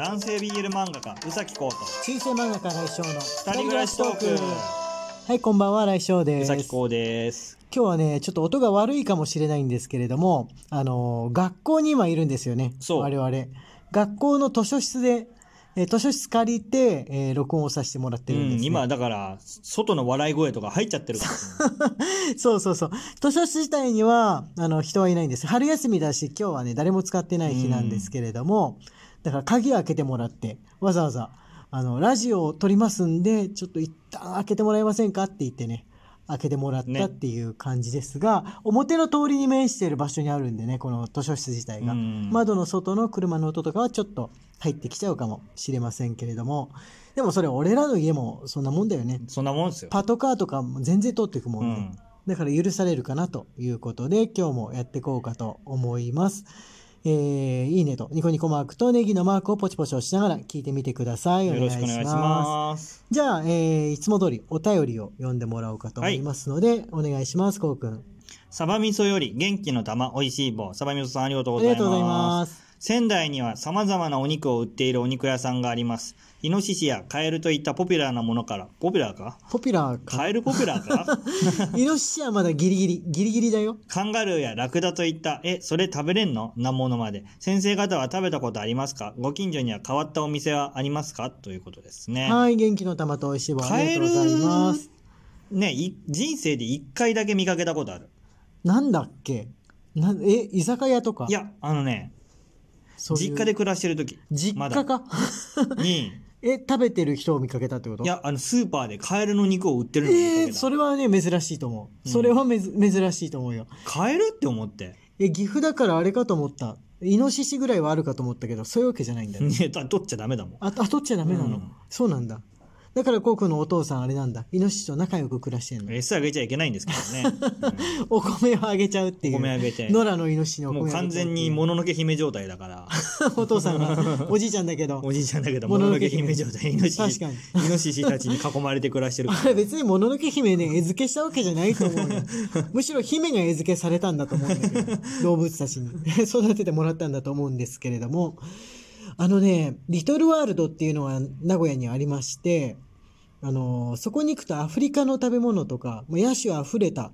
男性 BL 漫画家宇崎浩と中世漫画家来翔の。二人暮らしトーク。はいこんばんは来翔です。宇崎浩です。今日はねちょっと音が悪いかもしれないんですけれどもあのー学校に今いるんですよね我々。学校の図書室で、えー図書室借りて、えー録音をさせてもらってうるんです、ね。ん今だから外の笑い声とか入っちゃってるから。そうそうそう。図書室自体にはあの人はいないんです。春休みだし今日はね誰も使ってない日なんですけれども、だから鍵開けてもらってわざわざあのラジオを撮りますんでちょっと一旦開けてもらえませんかって言ってね開けてもらったっていう感じですが、表の通りに面している場所にあるんでねこの図書室自体が、うん。窓の外の車の音とかはちょっと入ってきちゃうかもしれませんけれどもでもそれ俺らの家もそんなもんだよね。そんなもんですよ。パトカーとかも全然通っていくもね、うんん。だから許されるかなということで今日もやっていこうかと思います。えーいいねとニコニコマークとネギのマークをポチポチ押しながら聞いてみてください。およ願いします。ろしくお願いしますじゃあ、えーいつも通りお便りを読んでもらおうかと思いますので、お願いします、こうくん。サバ味噌より元気の玉おいしい棒サバ味噌さんありがとうあございます仙台には様々なお肉を売っているお肉屋さんがありますイノシシやカエルといったポピュラーなものからポピュラーか？ポピュラーか？カエルポピュラーか？イノシシはまだギリギリ、ギリギリだよ。カンガルーやラクダといった、え、それ食べれんの？なものまで。先生方は食べたことありますか？ご近所には変わったお店はありますか？ということですね。はい、元気の玉と美味しい棒ありがとうございます。ね、い人生で一回だけ見かけたことある。なんだっけ？なえ、居酒屋とか？いや、あのね、そういう実家で暮らしてる時実まだ家か に、え、食べてる人を見かけたってこと？いや、あの、スーパーでカエルの肉を売ってるのを見かえー、けた。それはね、珍しいと思う。うんそれはめず、珍しいと思うよ。カエルって思って。え、岐阜だからあれかと思った。イノシシぐらいはあるかと思ったけど、そういうわけじゃないんだよ。ね、だ取っちゃダメだもん。あ、あ、取っちゃダメなの。うんそうなんだ。だから、コウ君のお父さんあれなんだ。イノシシと仲良く暮らしてんの。餌あげちゃいけないんですけどね。お米をあげちゃうっていう。お米あげて野良のイノシシにうんもうお米あげちゃう完全にもののけ姫状態だから。お父さんが、おじいちゃんだけど。おじいちゃんだけど、もののけ姫状態、イノシシ、確かにイノシシたちに囲まれて暮らしてるか あれ別にもののけ姫ね、餌付けしたわけじゃないと思うよ。むしろ姫が餌付けされたんだと思うんだけど、動物たちに育ててもらったんだと思うんですけれども、あのね、リトルワールドっていうのが名古屋にありまして、あのそこに行くとアフリカの食べ物とか、まあ野種あふれた、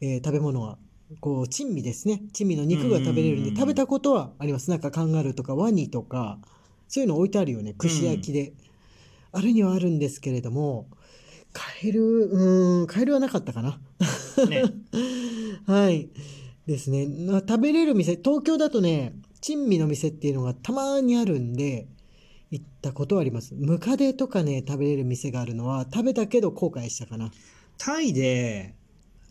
えー食べ物は、こう、珍味ですね。珍味の肉が食べれるんで、食べたことはあります。なんかカンガルーとかワニとか、そういうの置いてあるよね。串焼きで。あるにはあるんですけれども、カエル、うーん、カエルはなかったかな。ら。ね。はい。ですね。まあ食べれる店、東京だとね、珍味の店っていうのがたまにあるんで、行ったことはあります。ムカデとかね、食べれる店があるのは、食べたけど後悔したかな。タイで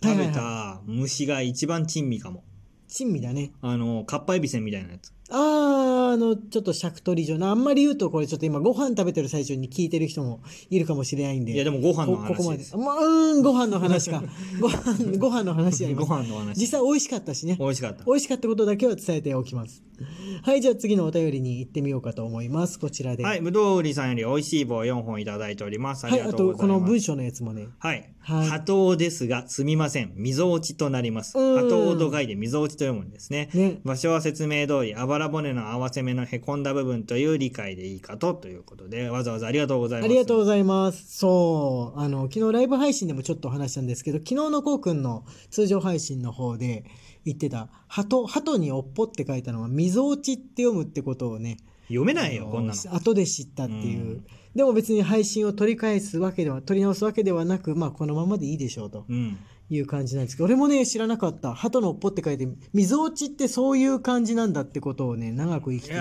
食べはいた虫が一番珍味かも。珍味だね。あの、カッパエビセンみたいなやつ。あー、あの、ちょっと尺取り状の、あんまり言うとこれちょっと今ご飯食べてる最中に聞いてる人もいるかもしれないんで。いや、でもご飯のこここまで。まあ、うーん、ご飯の話か。ご飯、ご飯の話やりごます。飯の話。実際美味しかったしね。美味しかった。美味しかったことだけは伝えておきます。はい、じゃあ次のお便りに行ってみようかと思います。こちらで。はい、ぶどう売りさんより美味しい棒4本いただいております。あはい、ありがとうございます。とこの文章のやつもね。はい。はい波頭ですが、すみません。溝落ちとなります。うん波頭と書いて溝落ちと読むんですね。ね場所は説明通り、あばら骨の合わせ目のへこんだ部分という理解でいいかと、ということで、わざわざありがとうございます。ありがとうございます。そう。あの、昨日ライブ配信でもちょっと話したんですけど、昨日のこうくんの通常配信の方で言ってた、鳩、鳩におっぽって書いたのは、溝落ちって読むってことをね、読めないよ、こんなの。後で知ったっていう。うんでも別に配信を取り返すわけでは、取り直すわけではなく、まあこのままでいいでしょうと。うん。いう感じなんですけど、俺もね、知らなかった。鳩の尾っぽって書いて、溝落ちってそういう感じなんだってことをね、長く生きて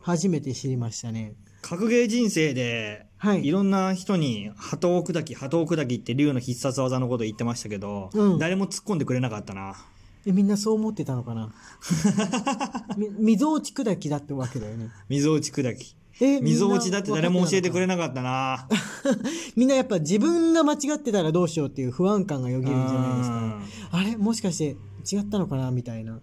初めて知りましたね。格ゲー人生で、はいいろんな人に、鳩を砕き、鳩を砕きって竜の必殺技のこと言ってましたけど、うん誰も突っ込んでくれなかったな。え、みんなそう思ってたのかな？み溝落ち砕きだってわけだよね。溝落ち砕き。え溝落ちだって誰も教えてくれななかったな。みんなやっぱ自分が間違ってたらどうしようっていう不安感がよぎるんじゃないですか、うんあれ？もしかして違ったのかな？みたいな。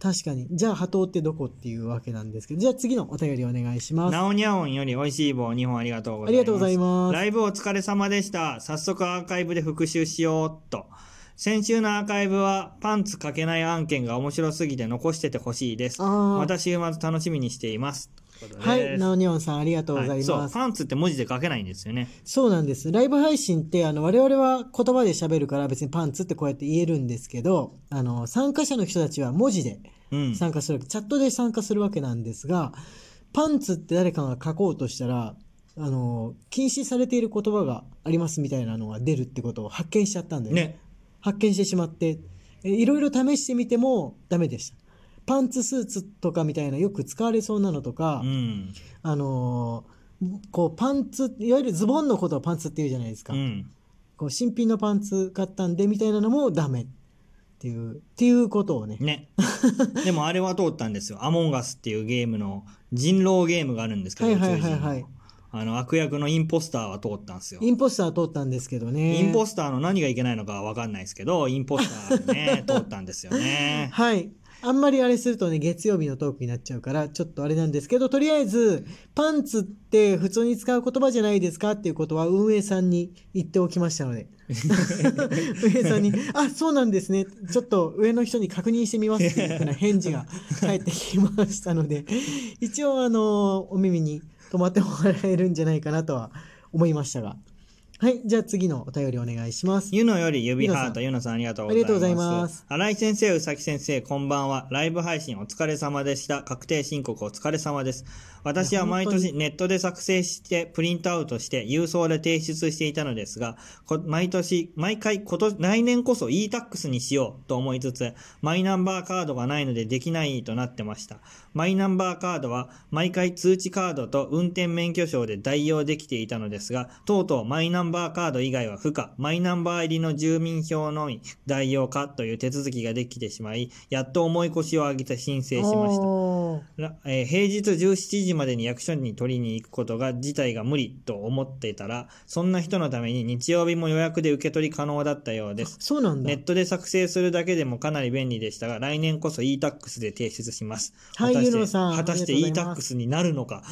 確かに。じゃあ、鳩ってどこっていうわけなんですけど、じゃあ次のお便りお願いします。なおにゃおんより美味しい棒2本ありがとうございます。ありがとうございますライブお疲れ様でした。早速アーカイブで復習しようっと。先週のアーカイブはパンツかけない案件が面白すぎて残しててほしいです。また週末楽しみにしています。はい、ナオニオンさんありがとうございはいます。そうパンツって文字で書けないんですよね。そうなんです。ライブ配信って、あの、我々は言葉で喋るから別にパンツってこうやって言えるんですけど、あの、参加者の人たちは文字でうん。参加する、チャットで参加するわけなんですが、パンツって誰かが書こうとしたら、あの、禁止されている言葉がありますみたいなのが出るってことを発見しちゃったんだよね。ね。発見してしまって、えいろいろ試してみてもダメでした。パンツスーツとかみたいなよく使われそうなのとか、うん。あのーこうパンツいわゆるズボンのことをパンツって言うじゃないですか、うん。こう新品のパンツ買ったんでみたいなのもダメっていうっていうことをねね。でもあれは通ったんですよ。アモンガスっていうゲームの人狼ゲームがあるんですけど、はいはいはいはいあの悪役のインポスターは通ったんですよ。インポスター通ったんですけどねインポスターの何がいけないのかは分かんないですけど、インポスターね、通ったんですよね。はいあんまりあれするとね月曜日のトークになっちゃうからちょっとあれなんですけどとりあえずパンツって普通に使う言葉じゃないですかっていうことは運営さんに言っておきましたので 運営さんに「あそうなんですねちょっと上の人に確認してみます」っていうふうな返事が返ってきましたので一応あのお耳に止まってもらえるんじゃないかなとは思いましたが。はいじゃあ次のお便りお願いしますゆのより指ハート、ゆゆのさんありがとうございます。ありがとうございます新井先生、うさき先生、こんばんは。ライブ配信お疲れ様でした。確定申告お疲れ様です。私は毎年ネットで作成してプリントアウトして郵送で提出していたのですが、こ毎年、毎回こと、来年こそ e-tax にしようと思いつつ、マイナンバーカードがないのでできないとなってました。マイナンバーカードは毎回通知カードと運転免許証で代用できていたのですが、とうとうマイナンバーカード以外は不可、マイナンバー入りの住民票のみ代用かという手続きができてしまい、やっと重い腰を上げて申請しました。えー平日17時までに役所に取りに行くことが自体が無理と思っていたら、そんな人のために日曜日も予約で受け取り可能だったようです。そうなんだネットで作成するだけでもかなり便利でしたが、来年こそ e-tax で提出します。はい果たして果たして e-tax になるのか？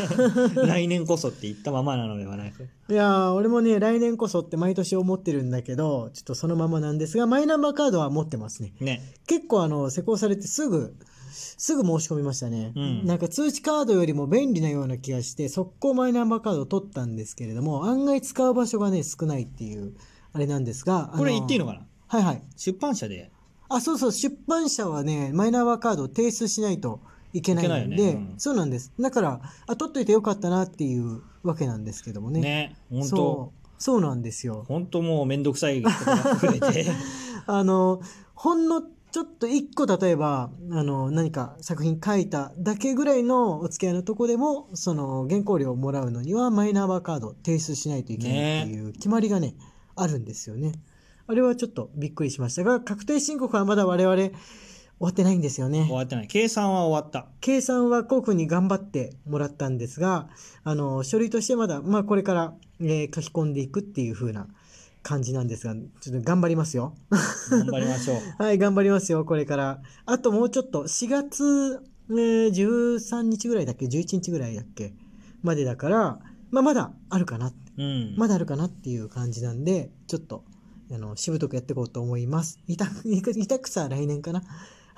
来年こそって言ったままなのではないか。いやー俺もね来年こそって毎年思ってるんだけどちょっとそのままなんですがマイナンバーカードは持ってますね。ね。結構あの施行されてすぐすぐ申し込みましたね、うん。なんか通知カードよりも便利なような気がして速攻マイナンバーカードを取ったんですけれども案外使う場所がね少ないっていうあれなんですがこれ言っていいのかかな？はいはい。出版社で。あそうそう。出版社はねマイナンバーカードを提出しないといけないのでねうんそうなんですだからあ取っといてよかったなっていうわけなんですけどもねね。本当そうなんですよ本当もうめんどくさいことがて。あのほんのちょっと一個例えばあの何か作品書いただけぐらいのお付き合いのとこでもその原稿料をもらうのにはマイナンバーカードを提出しないといけないっていう決まりがねあるんですよね。あれはちょっとびっくりしましたが確定申告はまだ我々終わってないんですよね終。わってない。計算は終わった。計算はこうくんに頑張ってもらったんですがあの書類としてまだ、まあ、これから、えー書き込んでいくっていう風な感じなんですがちょっと頑張りますよ。頑張りましょう。はい、頑張りますよ、これから。あともうちょっと、4月、えー13日ぐらいだっけ ?11 日ぐらいだっけ？までだから、まあ、まだあるかな。うん。まだあるかなっていう感じなんで、ちょっと、あの、しぶとくやっていこうと思います。いた、いたくさは来年かな。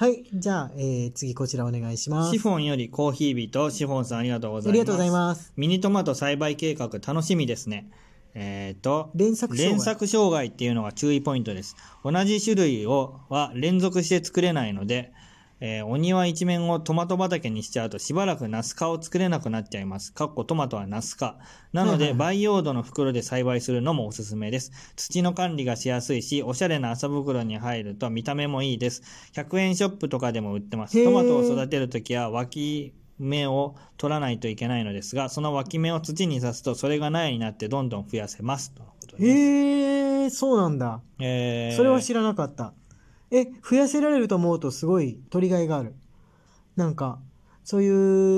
はい、じゃあ、えー次こちらお願いします。シフォンよりコーヒービとシフォンさんありがとうございます。ありがとうございます。ミニトマト栽培計画楽しみですね。えっ、と、連作障害連作障害っていうのが注意ポイントです。同じ種類をは連続して作れないので、えーお庭一面をトマト畑にしちゃうとしばらくナス科を作れなくなっちゃいます。かっこトマトはナス科。なので、培養土の袋で栽培するのもおすすめです。土の管理がしやすいし、おしゃれな麻袋に入ると見た目もいいです。100円ショップとかでも売ってます。トマトを育てるときは脇芽を取らないといけないのですが、その脇芽を土に刺すとそれが苗になってどんどん増やせます。とのことです。へえ、そうなんだ。えーそれは知らなかった。え、増やせられると思うとすごい取りがいがある。なんか、そうい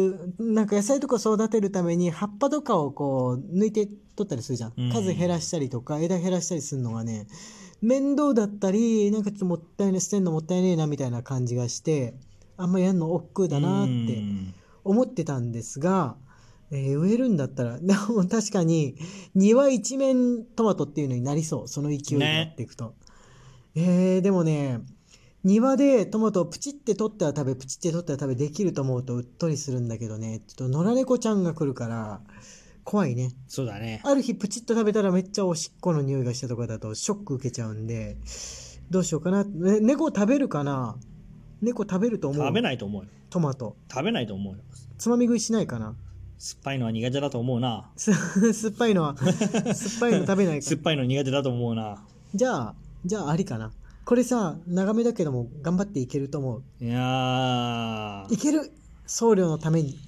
う、なんか野菜とか育てるために葉っぱとかをこう抜いて取ったりするじゃん。うん数減らしたりとか枝減らしたりするのがね、面倒だったり、なんかちょっともったいない、捨てんのもったいねえなみたいな感じがして、あんまやんの億劫だなってうん思ってたんですが、えー植えるんだったら、でも確かに庭一面トマトっていうのになりそう。その勢いでやっていくと。えー、でもね庭でトマトをプチって取ったら食べプチって取ったら食べできると思うとうっとりするんだけどねちょっと野良猫ちゃんが来るから怖いねそうだね。ある日プチッと食べたらめっちゃおしっこの匂いがしたとかだとショック受けちゃうんでどうしようかな、ね、猫食べるかな？猫食べると思う？食べないと思うよ。トマト食べないと思うよ。つまみ食いしないかな？酸っぱいのは苦手だと思うな。す 酸っぱいのは酸っぱいの食べないか酸っぱいの苦手だと思うな。じゃあじゃあありかな。これさ長めだけども頑張っていけると思う。いやー。い。ける。僧侶のために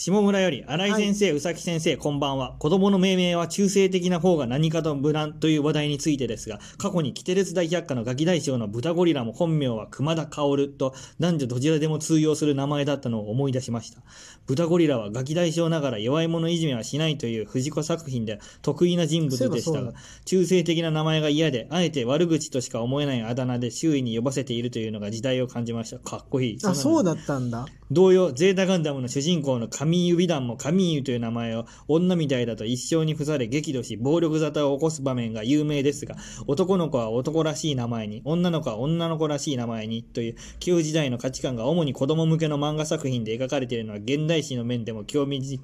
下村より、新井先生、宇崎先生、こんばんは。子供の命名は中性的な方が何かと無難という話題についてですが、過去にキテレツ大百科のガキ大将の豚ゴリラも本名は熊田薫と男女どちらでも通用する名前だったのを思い出しました。豚ゴリラはガキ大将ながら弱い者いじめはしないという藤子作品で得意な人物でしたが中性的な名前が嫌で、あえて悪口としか思えないあだ名で周囲に呼ばせているというのが時代を感じました。かっこいい。あそうだだったんだ同様、ゼータガンダムの主人公のカミーユ美団もカミーユという名前を女みたいだと一生に付され激怒し暴力沙汰を起こす場面が有名ですが、男の子は男らしい名前に、女の子は女の子らしい名前にという旧時代の価値観が主に子供向けの漫画作品で描かれているのは現代史の面でも興味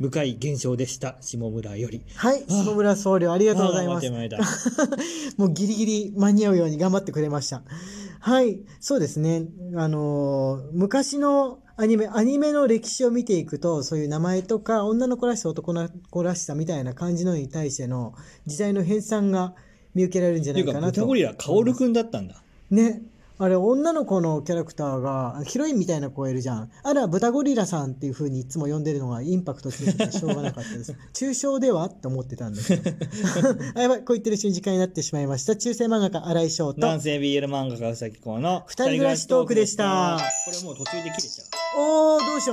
深い現象でした。下村より。はい下村僧侶ありがとうございますもうギリギリ間に合うように頑張ってくれました。はい、そうですね。あのー昔のアニメ、アニメの歴史を見ていくと、そういう名前とか、女の子らしさ、男の子らしさみたいな感じのに対しての時代の編纂が見受けられるんじゃってか、ないいうかなと。豚ゴリラ、カオルくんだったんだ。ね。あれ、女の子のキャラクターが、ヒロインみたいな子がいるじゃん。あれは豚ゴリラさんっていう風にいつも呼んでるのがインパクトついててしょうがなかったです。抽象では？って思ってたんですけど。あやばい、こう言ってる瞬時間になってしまいました。中世漫画家、荒井翔と。男性 BL 漫画家うさきこうの二人暮らしトークでしたこれもう途中で切れちゃう。おー、どうしよう。